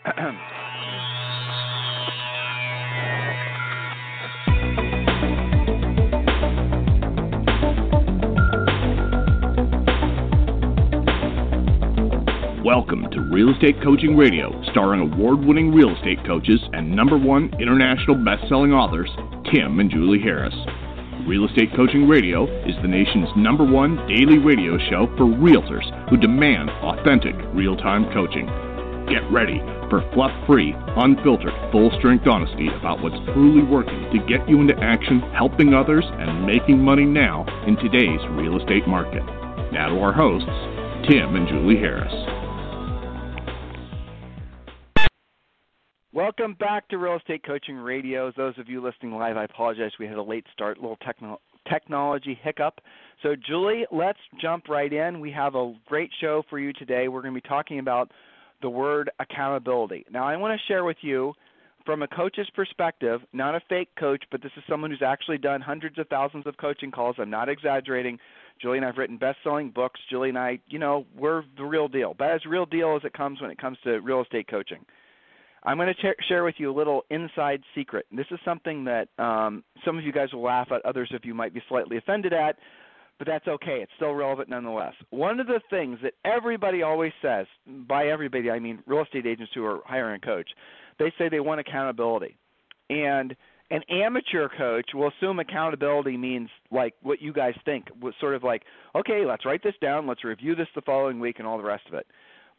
Welcome to Real Estate Coaching Radio, starring award winning real estate coaches and number one international best selling authors, Tim and Julie Harris. Real Estate Coaching Radio is the nation's number one daily radio show for realtors who demand authentic, real time coaching. Get ready for fluff free, unfiltered, full strength honesty about what's truly working to get you into action, helping others, and making money now in today's real estate market. Now to our hosts, Tim and Julie Harris. Welcome back to Real Estate Coaching Radio. Those of you listening live, I apologize. We had a late start, a little techno- technology hiccup. So, Julie, let's jump right in. We have a great show for you today. We're going to be talking about the word accountability. Now, I want to share with you from a coach's perspective, not a fake coach, but this is someone who's actually done hundreds of thousands of coaching calls. I'm not exaggerating. Julie and I have written best-selling books. Julie and I, you know, we're the real deal. But as real deal as it comes when it comes to real estate coaching. I'm going to share with you a little inside secret. This is something that um, some of you guys will laugh at, others of you might be slightly offended at, but that's okay. It's still relevant nonetheless. One of the things that everybody always says, by everybody I mean real estate agents who are hiring a coach, they say they want accountability. And an amateur coach will assume accountability means like what you guys think, sort of like, okay, let's write this down, let's review this the following week, and all the rest of it.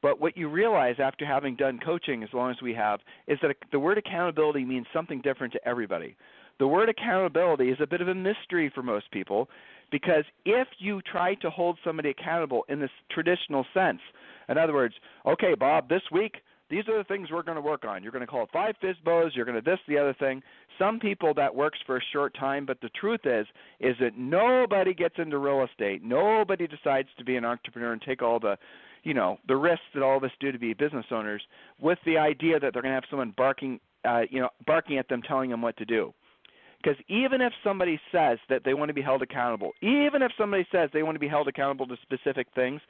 But what you realize after having done coaching as long as we have is that the word accountability means something different to everybody. The word accountability is a bit of a mystery for most people because if you try to hold somebody accountable in this traditional sense, in other words, okay, Bob, this week these are the things we're going to work on. You're going to call it five FSBOs. You're going to this, the other thing. Some people that works for a short time, but the truth is, is that nobody gets into real estate. Nobody decides to be an entrepreneur and take all the you know the risks that all of us do to be business owners with the idea that they're going to have someone barking uh, you know barking at them telling them what to do because even if somebody says that they want to be held accountable even if somebody says they want to be held accountable to specific things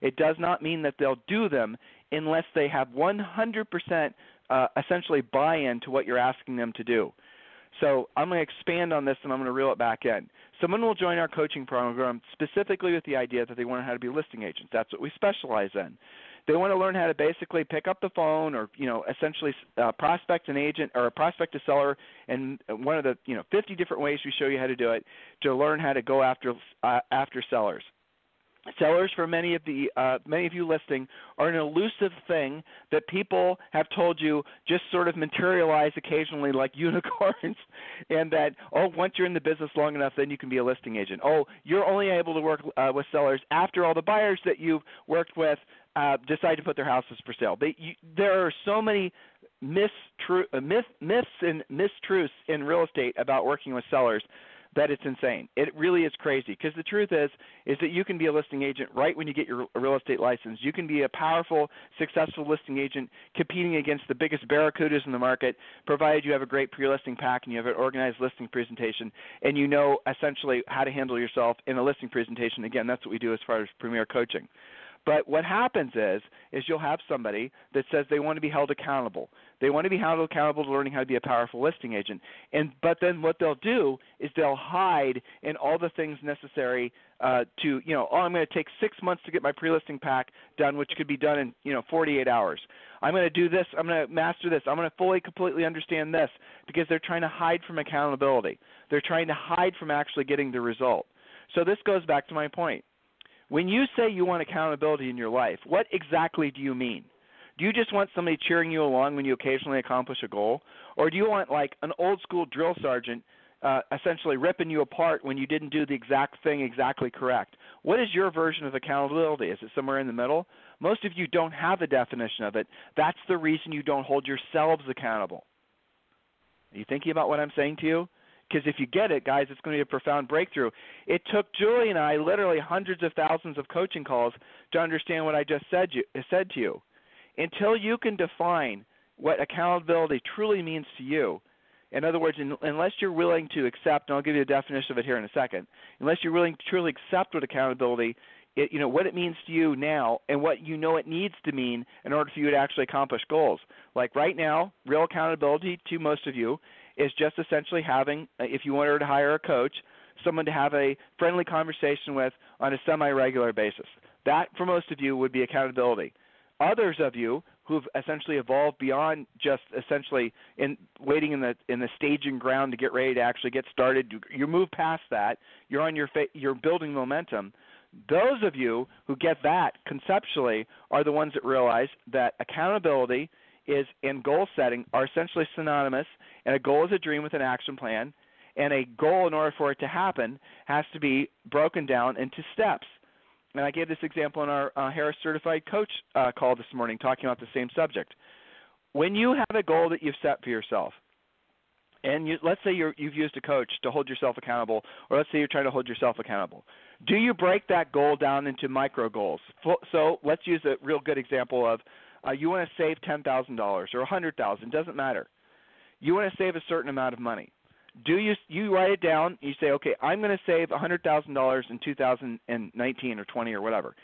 it does not mean that they'll do them unless they have 100% uh, essentially buy-in to what you're asking them to do so I'm going to expand on this and I'm going to reel it back in. Someone will join our coaching program specifically with the idea that they want to how to be listing agents. That's what we specialize in. They want to learn how to basically pick up the phone or you know essentially uh, prospect an agent or a prospect a seller and one of the you know 50 different ways we show you how to do it to learn how to go after uh, after sellers. Sellers for many of the uh, many of you listening are an elusive thing that people have told you just sort of materialize occasionally like unicorns, and that oh once you're in the business long enough then you can be a listing agent. Oh you're only able to work uh, with sellers after all the buyers that you've worked with uh, decide to put their houses for sale. They, you, there are so many mistru- uh, myth, myths and mistruths in real estate about working with sellers that it's insane. It really is crazy because the truth is is that you can be a listing agent right when you get your real estate license. You can be a powerful, successful listing agent competing against the biggest barracudas in the market, provided you have a great pre-listing pack and you have an organized listing presentation and you know essentially how to handle yourself in a listing presentation. Again, that's what we do as far as premier coaching. But what happens is is you'll have somebody that says they want to be held accountable. They want to be held accountable to learning how to be a powerful listing agent. And but then what they'll do is they'll hide in all the things necessary uh, to you know oh I'm going to take six months to get my pre-listing pack done, which could be done in you know 48 hours. I'm going to do this. I'm going to master this. I'm going to fully completely understand this because they're trying to hide from accountability. They're trying to hide from actually getting the result. So this goes back to my point when you say you want accountability in your life, what exactly do you mean? Do you just want somebody cheering you along when you occasionally accomplish a goal? Or do you want like an old school drill sergeant uh, essentially ripping you apart when you didn't do the exact thing exactly correct? What is your version of accountability? Is it somewhere in the middle? Most of you don't have a definition of it. That's the reason you don't hold yourselves accountable. Are you thinking about what I'm saying to you? Because if you get it, guys, it's going to be a profound breakthrough. It took Julie and I literally hundreds of thousands of coaching calls to understand what I just said you said to you. Until you can define what accountability truly means to you, in other words, in, unless you're willing to accept, and I'll give you a definition of it here in a second, unless you're willing to truly accept what accountability it, you know what it means to you now and what you know it needs to mean in order for you to actually accomplish goals. Like right now, real accountability to most of you is just essentially having, uh, if you wanted to hire a coach, someone to have a friendly conversation with on a semi-regular basis. That, for most of you, would be accountability. Others of you who've essentially evolved beyond just essentially in waiting in the in the staging ground to get ready to actually get started. You, you move past that. You're on your fa- you're building momentum. Those of you who get that conceptually are the ones that realize that accountability is and goal setting are essentially synonymous, and a goal is a dream with an action plan, and a goal in order for it to happen has to be broken down into steps. And I gave this example in our uh, Harris Certified Coach uh, call this morning, talking about the same subject. When you have a goal that you've set for yourself, and you, let's say you have used a coach to hold yourself accountable, or let's say you're trying to hold yourself accountable. Do you break that goal down into micro goals? So let's use a real good example of uh, you want to save ten thousand dollars or a hundred thousand, doesn't matter. You want to save a certain amount of money. Do you you write it down? You say, okay, I'm going to save a hundred thousand dollars in 2019 or 20 or whatever.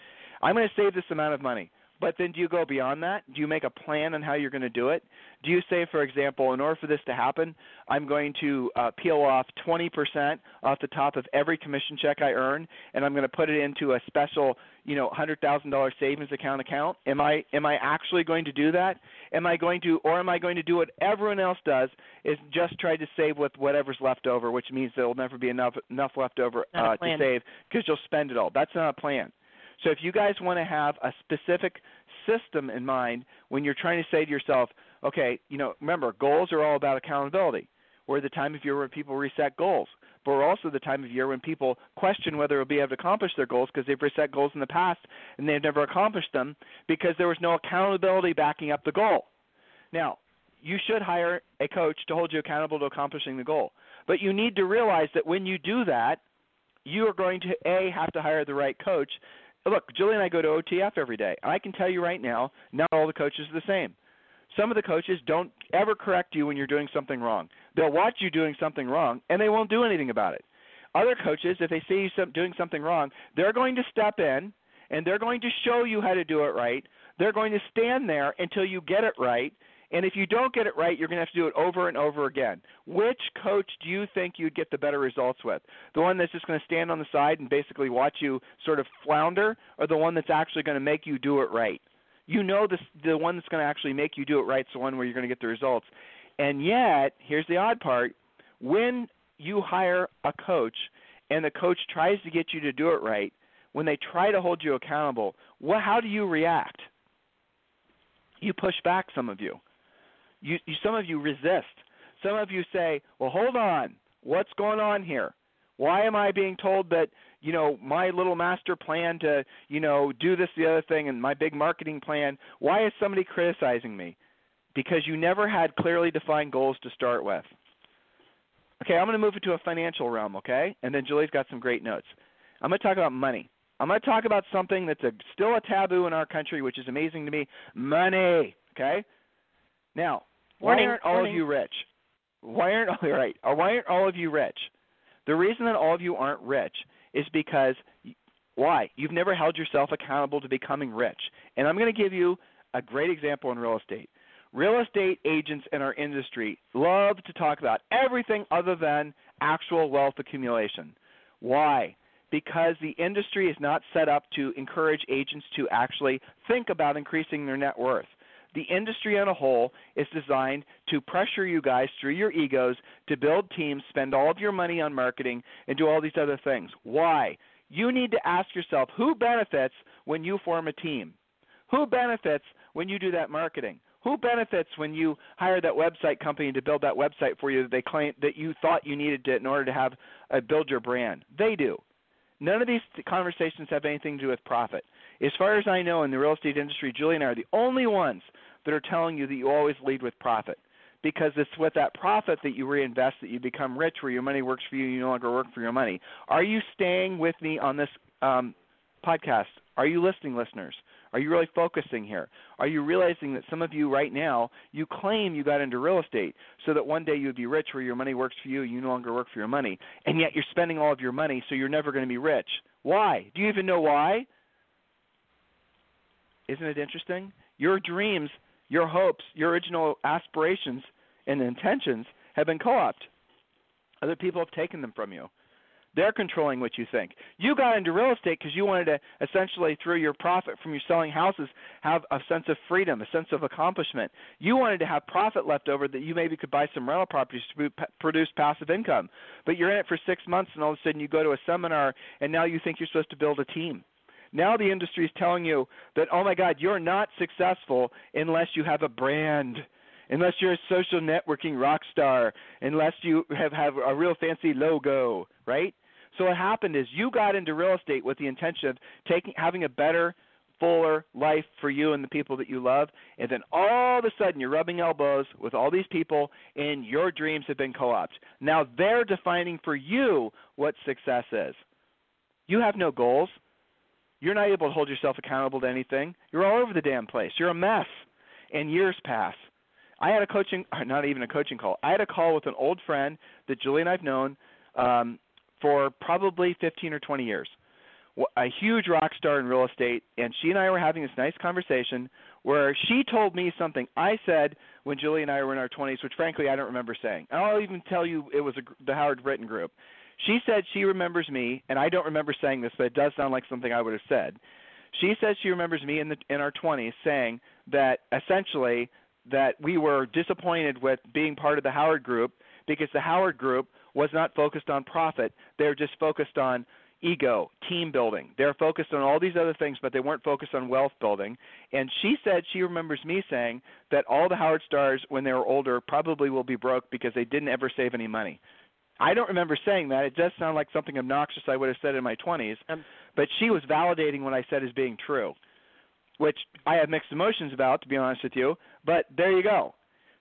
I'm going to save this amount of money. But then do you go beyond that? Do you make a plan on how you're going to do it? Do you say, for example, in order for this to happen, I'm going to uh, peel off 20% off the top of every commission check I earn, and I'm going to put it into a special, you know, $100,000 savings account account? Am I am I actually going to do that? Am I going to, or am I going to do what everyone else does, is just try to save with whatever's left over, which means there will never be enough enough left over uh, to save because you'll spend it all. That's not a plan. So if you guys want to have a specific system in mind when you're trying to say to yourself, okay, you know, remember, goals are all about accountability. We're the time of year when people reset goals, but we're also the time of year when people question whether they'll be able to accomplish their goals because they've reset goals in the past and they've never accomplished them because there was no accountability backing up the goal. Now, you should hire a coach to hold you accountable to accomplishing the goal. But you need to realize that when you do that, you are going to A, have to hire the right coach look, Julie and I go to OTF every day. I can tell you right now, not all the coaches are the same. Some of the coaches don't ever correct you when you're doing something wrong. They'll watch you doing something wrong and they won't do anything about it. Other coaches, if they see you doing something wrong, they're going to step in and they're going to show you how to do it right. They're going to stand there until you get it right and if you don't get it right, you're going to have to do it over and over again. Which coach do you think you'd get the better results with? The one that's just going to stand on the side and basically watch you sort of flounder, or the one that's actually going to make you do it right? You know the one that's going to actually make you do it right is the one where you're going to get the results. And yet, here's the odd part: when you hire a coach and the coach tries to get you to do it right, when they try to hold you accountable, how do you react? You push back, some of you you, you some of you resist. Some of you say, "Well, hold on. What's going on here? Why am I being told that, you know, my little master plan to, you know, do this the other thing and my big marketing plan, why is somebody criticizing me?" Because you never had clearly defined goals to start with. Okay, I'm going to move it to a financial realm, okay? And then Julie's got some great notes. I'm going to talk about money. I'm going to talk about something that's a, still a taboo in our country, which is amazing to me money, okay? Now, why aren't all of you rich? Why aren't all right? Why aren't all of you rich? The reason that all of you aren't rich is because why? You've never held yourself accountable to becoming rich. And I'm going to give you a great example in real estate. Real estate agents in our industry love to talk about everything other than actual wealth accumulation. Why? Because the industry is not set up to encourage agents to actually think about increasing their net worth the industry on a whole is designed to pressure you guys through your egos to build teams, spend all of your money on marketing, and do all these other things. Why? You need to ask yourself who benefits when you form a team? Who benefits when you do that marketing? Who benefits when you hire that website company to build that website for you that they claim that you thought you needed to in order to have uh, build your brand? They do. None of these conversations have anything to do with profit. As far as I know in the real estate industry, Julie and I are the only ones that are telling you that you always lead with profit. Because it's with that profit that you reinvest that you become rich, where your money works for you, you no longer work for your money. Are you staying with me on this um, podcast? Are you listening, listeners? Are you really focusing here? Are you realizing that some of you right now, you claim you got into real estate so that one day you would be rich where your money works for you, you no longer work for your money, and yet you're spending all of your money so you're never going to be rich? Why? Do you even know why? Isn't it interesting? Your dreams, your hopes, your original aspirations and intentions have been co-opted. Other people have taken them from you. They're controlling what you think. You got into real estate because you wanted to essentially, through your profit from your selling houses, have a sense of freedom, a sense of accomplishment. You wanted to have profit left over that you maybe could buy some rental properties to produce passive income. But you're in it for six months, and all of a sudden you go to a seminar, and now you think you're supposed to build a team. Now the industry is telling you that, oh my God, you're not successful unless you have a brand unless you're a social networking rock star, unless you have have a real fancy logo, right? So what happened is you got into real estate with the intention of taking having a better, fuller life for you and the people that you love, and then all of a sudden you're rubbing elbows with all these people and your dreams have been co-opted. Now they're defining for you what success is. You have no goals. You're not able to hold yourself accountable to anything. You're all over the damn place. You're a mess. And years pass. I had a coaching, not even a coaching call. I had a call with an old friend that Julie and I've known um, for probably 15 or 20 years. A huge rock star in real estate, and she and I were having this nice conversation where she told me something I said when Julie and I were in our 20s, which frankly I don't remember saying. And I'll even tell you it was a, the Howard Brinton group. She said she remembers me, and I don't remember saying this, but it does sound like something I would have said. She says she remembers me in the in our 20s saying that essentially that we were disappointed with being part of the Howard group because the Howard group was not focused on profit. They were just focused on ego, team building. They're focused on all these other things, but they weren't focused on wealth building. And she said she remembers me saying that all the Howard stars, when they were older, probably will be broke because they didn't ever save any money. I don't remember saying that. It does sound like something obnoxious I would have said in my 20s, um, but she was validating what I said as being true, which I have mixed emotions about, to be honest with you. But there you go.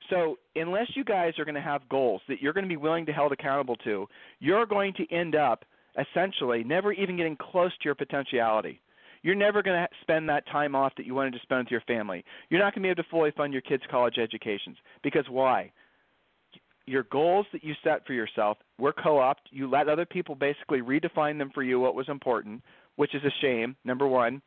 So unless you guys are going to have goals that you're going to be willing to held accountable to, you're going to end up essentially never even getting close to your potentiality. You're never going to spend that time off that you wanted to spend with your family. You're not going to be able to fully fund your kids' college educations because why? Your goals that you set for yourself were co-opted. You let other people basically redefine them for you what was important, which is a shame. Number one.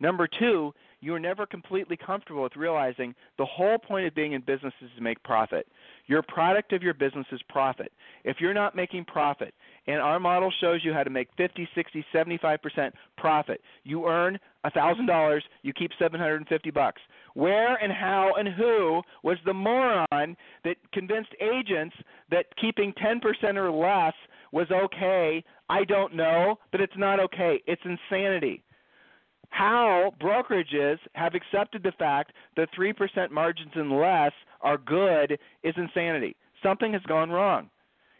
Number two, you are never completely comfortable with realizing the whole point of being in business is to make profit. Your product of your business is profit. If you're not making profit, and our model shows you how to make 50, 60, 75% profit, you earn $1,000, you keep 750 bucks. Where and how and who was the moron that convinced agents that keeping 10% or less was okay? I don't know, but it's not okay. It's insanity how brokerages have accepted the fact that 3% margins and less are good is insanity. Something has gone wrong.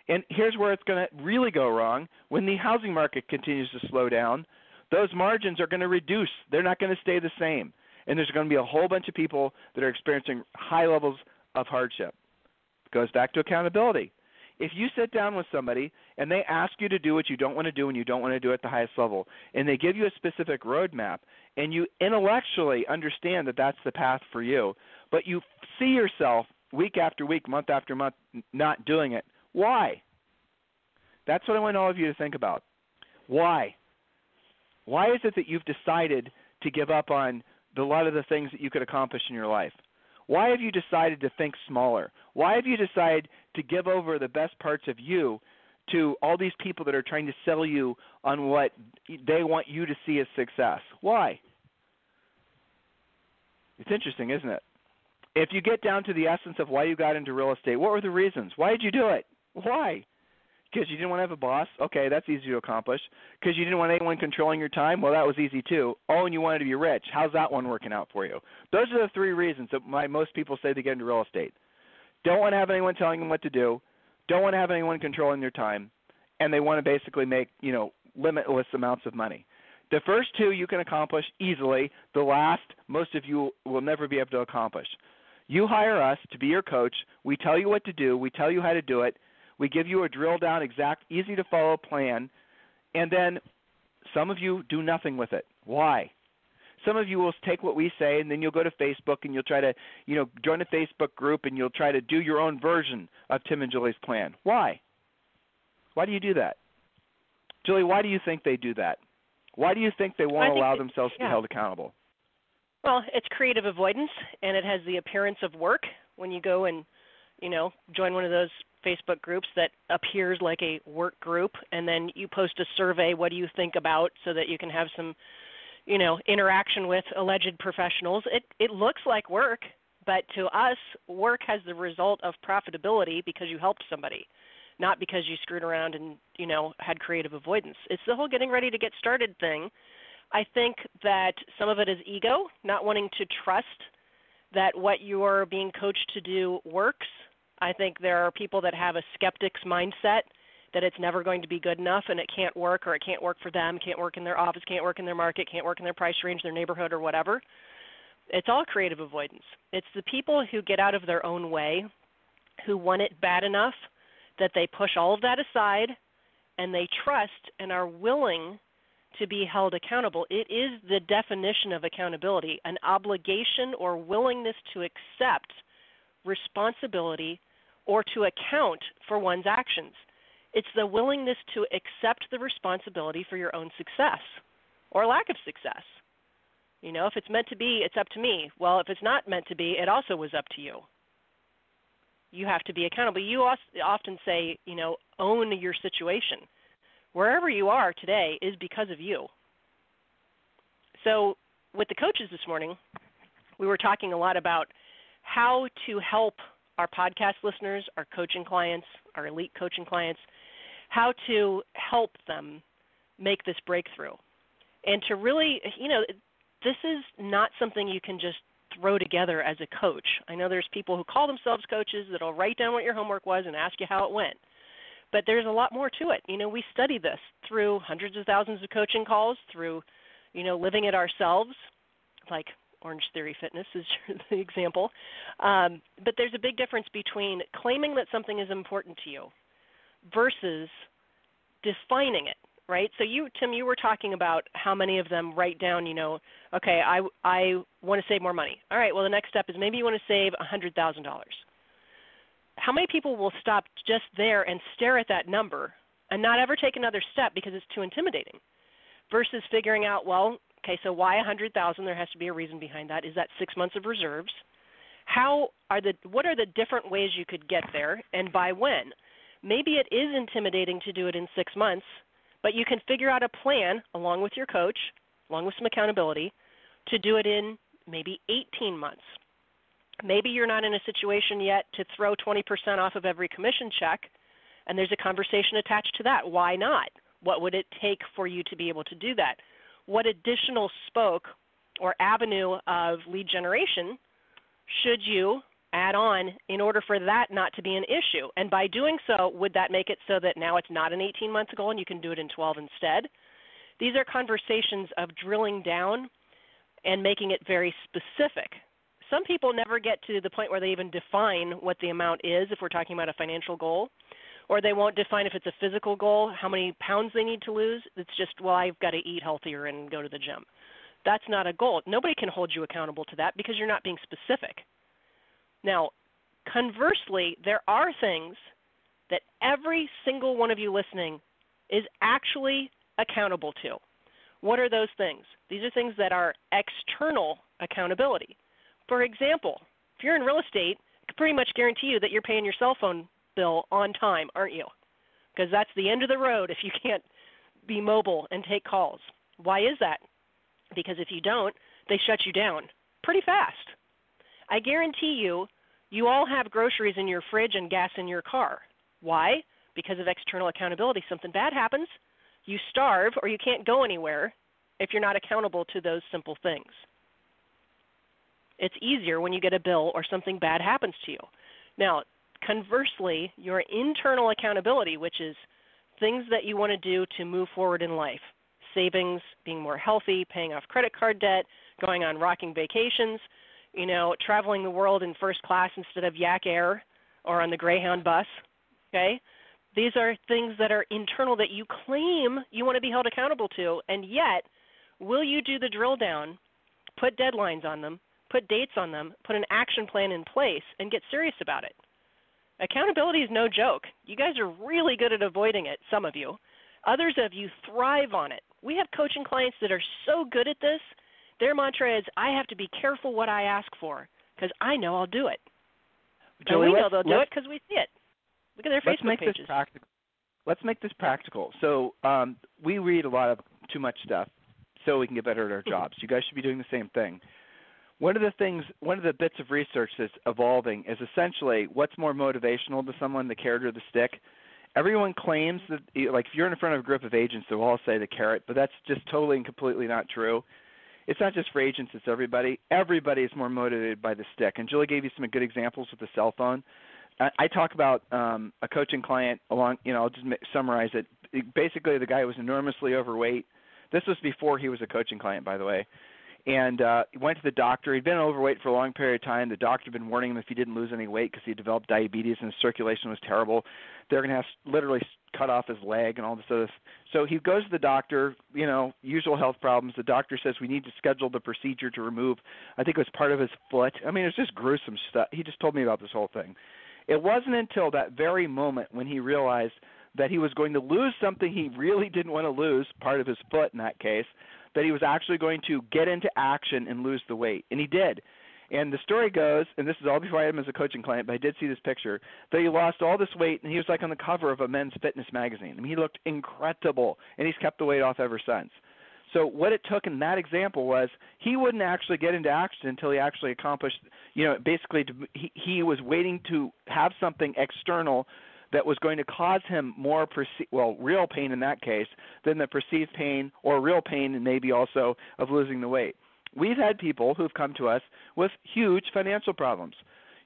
And here's where it's going to really go wrong when the housing market continues to slow down. Those margins are going to reduce. They're not going to stay the same. And there's going to be a whole bunch of people that are experiencing high levels of hardship. It goes back to accountability. If you sit down with somebody and they ask you to do what you don't want to do and you don't want to do at the highest level, and they give you a specific roadmap, and you intellectually understand that that's the path for you, but you see yourself week after week, month after month not doing it, why? That's what I want all of you to think about. Why? Why is it that you've decided to give up on a lot of the things that you could accomplish in your life? Why have you decided to think smaller? Why have you decided to give over the best parts of you to all these people that are trying to sell you on what they want you to see as success? Why? It's interesting, isn't it? If you get down to the essence of why you got into real estate, what were the reasons? Why did you do it? Why? Because you didn't want to have a boss? Okay, that's easy to accomplish. Because you didn't want anyone controlling your time? Well, that was easy too. Oh, and you wanted to be rich. How's that one working out for you? Those are the three reasons that my, most people say they get into real estate. Don't want to have anyone telling them what to do. Don't want to have anyone controlling their time, and they want to basically make you know limitless amounts of money. The first two you can accomplish easily. The last, most of you will never be able to accomplish. You hire us to be your coach. We tell you what to do. We tell you how to do it. We give you a drill down, exact, easy to follow plan, and then some of you do nothing with it. Why? Some of you will take what we say and then you'll go to Facebook and you'll try to, you know, join a Facebook group and you'll try to do your own version of Tim and Julie's plan. Why? Why do you do that? Julie, why do you think they do that? Why do you think they won't allow themselves to be held accountable? Well, it's creative avoidance, and it has the appearance of work when you go and, you know, join one of those Facebook groups that appears like a work group, and then you post a survey. What do you think about, so that you can have some, you know, interaction with alleged professionals. It it looks like work, but to us, work has the result of profitability because you helped somebody, not because you screwed around and you know had creative avoidance. It's the whole getting ready to get started thing I think that some of it is ego, not wanting to trust that what you're being coached to do works. I think there are people that have a skeptic's mindset that it's never going to be good enough and it can't work or it can't work for them, can't work in their office, can't work in their market, can't work in their price range, their neighborhood or whatever. It's all creative avoidance. It's the people who get out of their own way, who want it bad enough that they push all of that aside and they trust and are willing to be held accountable. It is the definition of accountability an obligation or willingness to accept responsibility or to account for one's actions. It's the willingness to accept the responsibility for your own success or lack of success. You know, if it's meant to be, it's up to me. Well, if it's not meant to be, it also was up to you. You have to be accountable. You often say, you know, own your situation wherever you are today is because of you. So, with the coaches this morning, we were talking a lot about how to help our podcast listeners, our coaching clients, our elite coaching clients, how to help them make this breakthrough. And to really, you know, this is not something you can just throw together as a coach. I know there's people who call themselves coaches that'll write down what your homework was and ask you how it went. But there's a lot more to it. You know, we study this through hundreds of thousands of coaching calls, through, you know, living it ourselves, like Orange Theory Fitness is the example. Um, but there's a big difference between claiming that something is important to you versus defining it, right? So you, Tim, you were talking about how many of them write down, you know, okay, I I want to save more money. All right, well the next step is maybe you want to save a hundred thousand dollars how many people will stop just there and stare at that number and not ever take another step because it's too intimidating versus figuring out well okay so why 100,000 there has to be a reason behind that is that 6 months of reserves how are the what are the different ways you could get there and by when maybe it is intimidating to do it in 6 months but you can figure out a plan along with your coach along with some accountability to do it in maybe 18 months Maybe you're not in a situation yet to throw 20% off of every commission check, and there's a conversation attached to that. Why not? What would it take for you to be able to do that? What additional spoke or avenue of lead generation should you add on in order for that not to be an issue? And by doing so, would that make it so that now it's not an 18 month goal and you can do it in 12 instead? These are conversations of drilling down and making it very specific some people never get to the point where they even define what the amount is if we're talking about a financial goal or they won't define if it's a physical goal how many pounds they need to lose. It's just well i've got to eat healthier and go to the gym. That's not a goal. Nobody can hold you accountable to that because you're not being specific. Now conversely there are things that every single one of you listening is actually accountable to. What are those things? These are things that are external accountability. For example, if you're in real estate, I can pretty much guarantee you that you're paying your cell phone bill on time, aren't you? Because that's the end of the road if you can't be mobile and take calls. Why is that? Because if you don't, they shut you down pretty fast. I guarantee you, you all have groceries in your fridge and gas in your car. Why? Because of external accountability. Something bad happens, you starve or you can't go anywhere if you're not accountable to those simple things. It's easier when you get a bill or something bad happens to you. Now, conversely, your internal accountability, which is things that you want to do to move forward in life savings, being more healthy, paying off credit card debt, going on rocking vacations, you know, traveling the world in first class instead of Yak Air or on the Greyhound bus. Okay? These are things that are internal that you claim you want to be held accountable to, and yet, will you do the drill down, put deadlines on them, put dates on them, put an action plan in place, and get serious about it. Accountability is no joke. You guys are really good at avoiding it, some of you. Others of you thrive on it. We have coaching clients that are so good at this Their mantra is, I have to be careful what I ask for because I know I'll do it. Julie, and we know they'll do it because we see it. Look at their let's Facebook make pages. this practical. Let's make this practical. So um, we read a lot of too much stuff, so we can get better at our jobs. You guys should be doing the same thing. One of the things, one of the bits of research that's evolving is essentially what's more motivational to someone, the carrot or the stick. Everyone claims that, like, if you're in front of a group of agents, they'll all say the carrot, but that's just totally and completely not true. It's not just for agents; it's everybody. Everybody is more motivated by the stick. And Julie gave you some good examples with the cell phone. I, talk about um, a coaching client along. You know, I'll just summarize it. Basically, the guy was enormously overweight. This was before he was a coaching client, by the way. And uh, went to the doctor. He'd been overweight for a long period of time. The doctor had been warning him if he didn't lose any weight because he developed diabetes and his circulation was terrible. They're going to have literally cut off his leg and all this other. So he goes to the doctor. You know, usual health problems. The doctor says we need to schedule the procedure to remove. I think it was part of his foot. I mean, it's just gruesome stuff. He just told me about this whole thing. It wasn't until that very moment when he realized that he was going to lose something he really didn't want to lose, part of his foot in that case, that he was actually going to get into action and lose the weight. And he did. And the story goes, and this is all before I had him as a coaching client, but I did see this picture, that he lost all this weight and he was like on the cover of a men's fitness magazine. I mean, he looked incredible, and he's kept the weight off ever since. So what it took in that example was he wouldn't actually get into action until he actually accomplished, you know, basically to, he he was waiting to have something external that was going to cause him more perce- well real pain in that case than the perceived pain or real pain and maybe also of losing the weight. We've had people who've come to us with huge financial problems.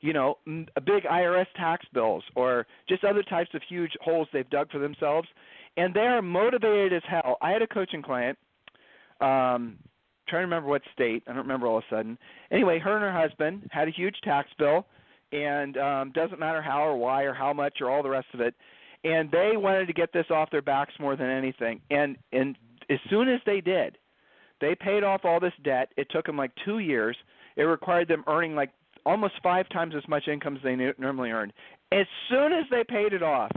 You know, big IRS tax bills or just other types of huge holes they've dug for themselves and they are motivated as hell. I had a coaching client um trying to remember what state. I don't remember all of a sudden. Anyway, her and her husband had a huge tax bill and um doesn't matter how or why or how much or all the rest of it. And they wanted to get this off their backs more than anything. And and as soon as they did, they paid off all this debt. It took them like 2 years. It required them earning like almost 5 times as much income as they normally earned. As soon as they paid it off,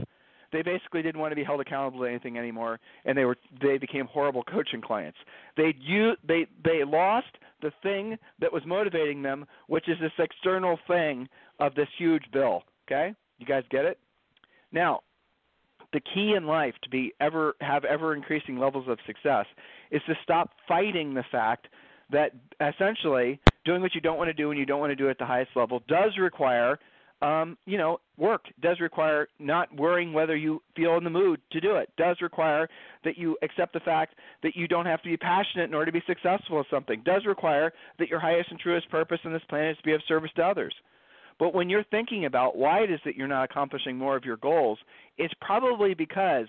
they basically didn't want to be held accountable to anything anymore and they were they became horrible coaching clients they you they they lost the thing that was motivating them which is this external thing of this huge bill okay you guys get it now the key in life to be ever have ever increasing levels of success is to stop fighting the fact that essentially doing what you don't want to do and you don't want to do at the highest level does require um, you know, work does require not worrying whether you feel in the mood to do it. Does require that you accept the fact that you don't have to be passionate in order to be successful at something. Does require that your highest and truest purpose on this planet is to be of service to others. But when you're thinking about why it is that you're not accomplishing more of your goals, it's probably because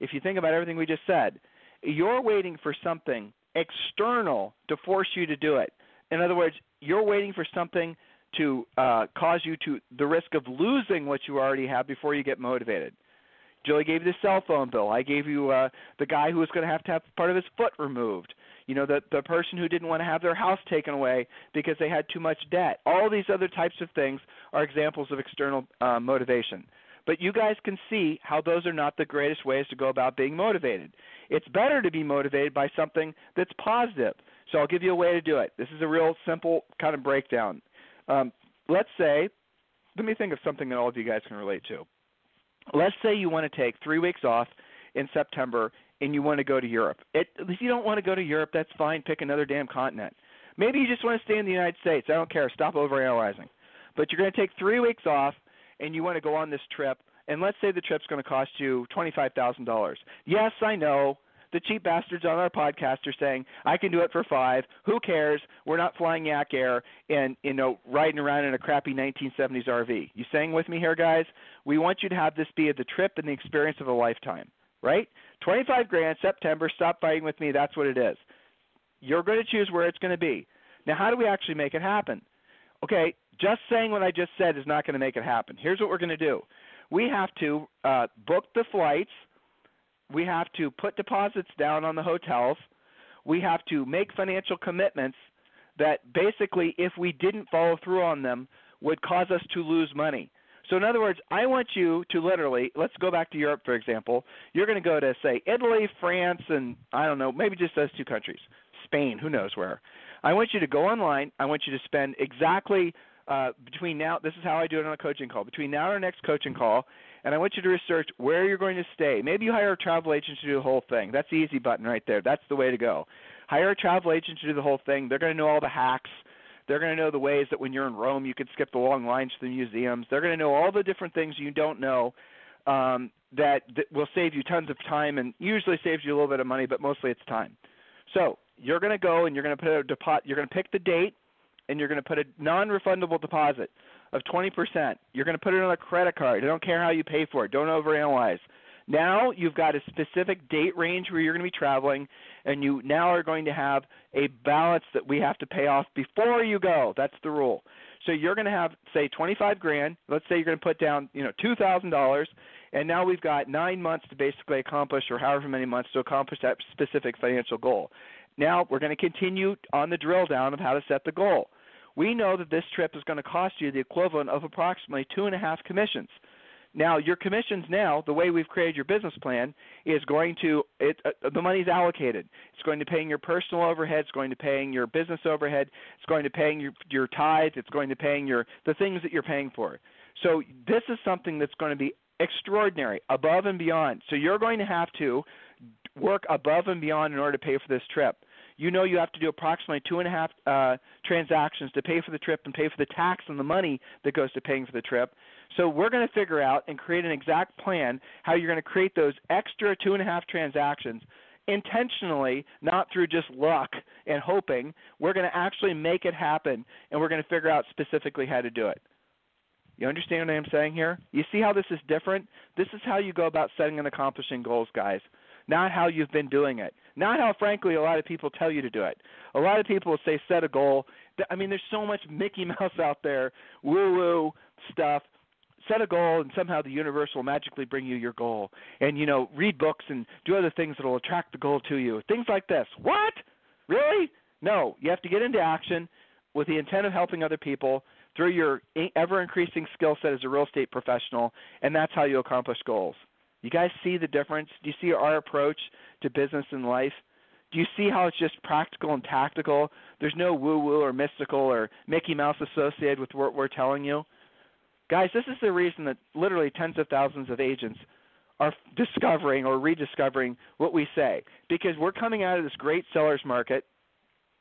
if you think about everything we just said, you're waiting for something external to force you to do it. In other words, you're waiting for something to uh, cause you to the risk of losing what you already have before you get motivated. Julie gave you the cell phone bill. I gave you uh, the guy who was going to have to have part of his foot removed. You know, the the person who didn't want to have their house taken away because they had too much debt. All these other types of things are examples of external uh, motivation. But you guys can see how those are not the greatest ways to go about being motivated. It's better to be motivated by something that's positive. So I'll give you a way to do it. This is a real simple kind of breakdown. Um, let's say, let me think of something that all of you guys can relate to. Let's say you want to take three weeks off in September and you want to go to Europe. It, if you don't want to go to Europe, that's fine. Pick another damn continent. Maybe you just want to stay in the United States. I don't care. Stop overanalyzing. But you're going to take three weeks off and you want to go on this trip. And let's say the trip's going to cost you twenty-five thousand dollars. Yes, I know the cheap bastards on our podcast are saying I can do it for five. Who cares? We're not flying Yak Air and you know riding around in a crappy 1970s RV. You staying with me here, guys? We want you to have this be the trip and the experience of a lifetime, right? 25 grand September. Stop fighting with me. That's what it is. You're going to choose where it's going to be. Now, how do we actually make it happen? Okay, just saying what I just said is not going to make it happen. Here's what we're going to do. We have to uh, book the flights we have to put deposits down on the hotels. We have to make financial commitments that basically, if we didn't follow through on them, would cause us to lose money. So, in other words, I want you to literally, let's go back to Europe, for example. You're going to go to, say, Italy, France, and I don't know, maybe just those two countries, Spain, who knows where. I want you to go online. I want you to spend exactly uh, between now. This is how I do it on a coaching call. Between now and our next coaching call, and I want you to research where you're going to stay. Maybe you hire a travel agent to do the whole thing. That's the easy button right there. That's the way to go. Hire a travel agent to do the whole thing. They're going to know all the hacks. They're going to know the ways that when you're in Rome, you could skip the long lines to the museums. They're going to know all the different things you don't know um, that, that will save you tons of time and usually saves you a little bit of money, but mostly it's time. So you're going to go and you're going to put a deposit. You're going to pick the date, and you're going to put a non-refundable deposit of 20%. You're going to put it on a credit card. I don't care how you pay for it. Don't overanalyze. Now you've got a specific date range where you're going to be traveling, and you now are going to have a balance that we have to pay off before you go. That's the rule. So you're going to have say 25 grand. Let's say you're going to put down, you know, $2,000 and now we've got 9 months to basically accomplish or however many months to accomplish that specific financial goal. Now we're going to continue on the drill down of how to set the goal. We know that this trip is going to cost you the equivalent of approximately two and a half commissions. Now, your commissions now, the way we've created your business plan, is going to it, uh, the money's allocated. It's going to paying your personal overhead. It's going to paying your business overhead. It's going to paying your your tithes. It's going to paying your the things that you're paying for. So this is something that's going to be extraordinary, above and beyond. So you're going to have to work above and beyond in order to pay for this trip. You know you have to do approximately two and a half uh, transactions to pay for the trip and pay for the tax and the money that goes to paying for the trip. So we're going to figure out and create an exact plan how you're going to create those extra two and a half transactions intentionally, not through just luck and hoping. We're going to actually make it happen, and we're going to figure out specifically how to do it. You understand what I'm saying here? You see how this is different? This is how you go about setting and accomplishing goals, guys. Not how you've been doing it. Not how, frankly, a lot of people tell you to do it. A lot of people say set a goal. I mean, there's so much Mickey Mouse out there, woo woo stuff. Set a goal, and somehow the universe will magically bring you your goal. And you know, read books and do other things that will attract the goal to you. Things like this. What? Really? No. You have to get into action with the intent of helping other people through your ever increasing skill set as a real estate professional, and that's how you accomplish goals. You guys see the difference? Do you see our approach to business and life? Do you see how it's just practical and tactical? There's no woo woo or mystical or Mickey Mouse associated with what we're telling you. Guys, this is the reason that literally tens of thousands of agents are discovering or rediscovering what we say because we're coming out of this great sellers market,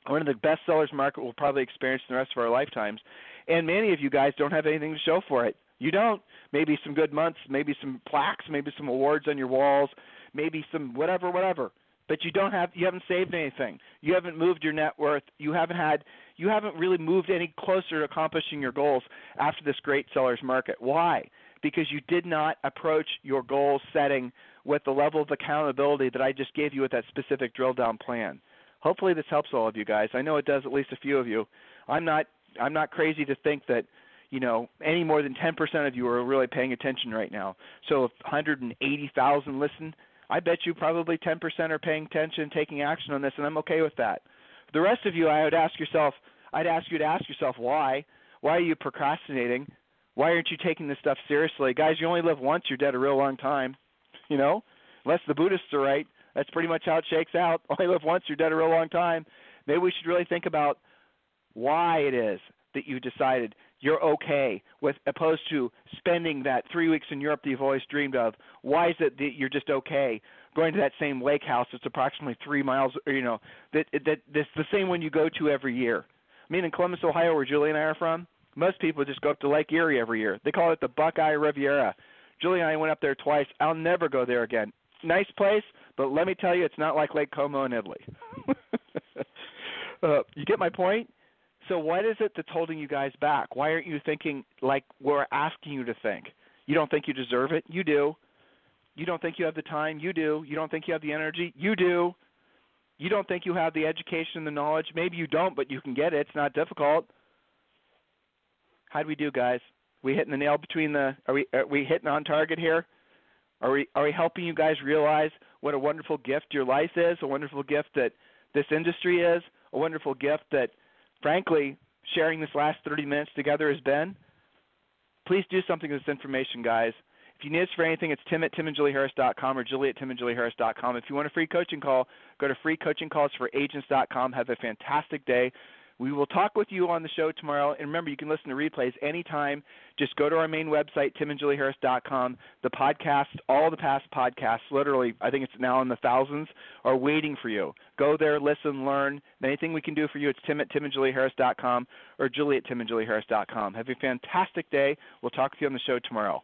one of the best sellers market we'll probably experience in the rest of our lifetimes, and many of you guys don't have anything to show for it. You don't. Maybe some good months, maybe some plaques, maybe some awards on your walls, maybe some whatever, whatever. But you don't have you haven't saved anything. You haven't moved your net worth. You haven't had you haven't really moved any closer to accomplishing your goals after this great sellers market. Why? Because you did not approach your goal setting with the level of accountability that I just gave you with that specific drill down plan. Hopefully this helps all of you guys. I know it does at least a few of you. I'm not I'm not crazy to think that you know, any more than 10% of you are really paying attention right now. So if 180,000 listen, I bet you probably 10% are paying attention, taking action on this, and I'm okay with that. The rest of you, I would ask yourself, I'd ask you to ask yourself why. Why are you procrastinating? Why aren't you taking this stuff seriously? Guys, you only live once, you're dead a real long time. You know, unless the Buddhists are right, that's pretty much how it shakes out. Only live once, you're dead a real long time. Maybe we should really think about why it is that you decided you're okay with opposed to spending that three weeks in Europe that you've always dreamed of? Why is it that you're just okay going to that same lake house that's approximately three miles? Or, you know, that that that's the same one you go to every year. I mean, in Columbus, Ohio, where Julie and I are from, most people just go up to Lake Erie every year. They call it the Buckeye Riviera. Julie and I went up there twice. I'll never go there again. Nice place, but let me tell you, it's not like Lake Como in Italy. uh, you get my point? So what is it that's holding you guys back? Why aren't you thinking like we're asking you to think? You don't think you deserve it? You do. You don't think you have the time? You do. You don't think you have the energy? You do. You don't think you have the education and the knowledge? Maybe you don't, but you can get it. It's not difficult. How do we do, guys? We hitting the nail between the are we are we hitting on target here? Are we are we helping you guys realize what a wonderful gift your life is, a wonderful gift that this industry is, a wonderful gift that frankly, sharing this last 30 minutes together has been, please do something with this information, guys. If you need us for anything, it's tim at timandjulieharris.com or julie at timandjulieharris.com. If you want a free coaching call, go to freecoachingcallsforagents.com. Have a fantastic day. We will talk with you on the show tomorrow. And remember, you can listen to replays anytime. Just go to our main website, timandjulieharris.com. The podcast, all the past podcasts, literally, I think it's now in the thousands, are waiting for you. Go there, listen, learn. Anything we can do for you, it's tim at timandjulieharris.com or julie at timandjulieharris.com. Have a fantastic day. We'll talk with you on the show tomorrow.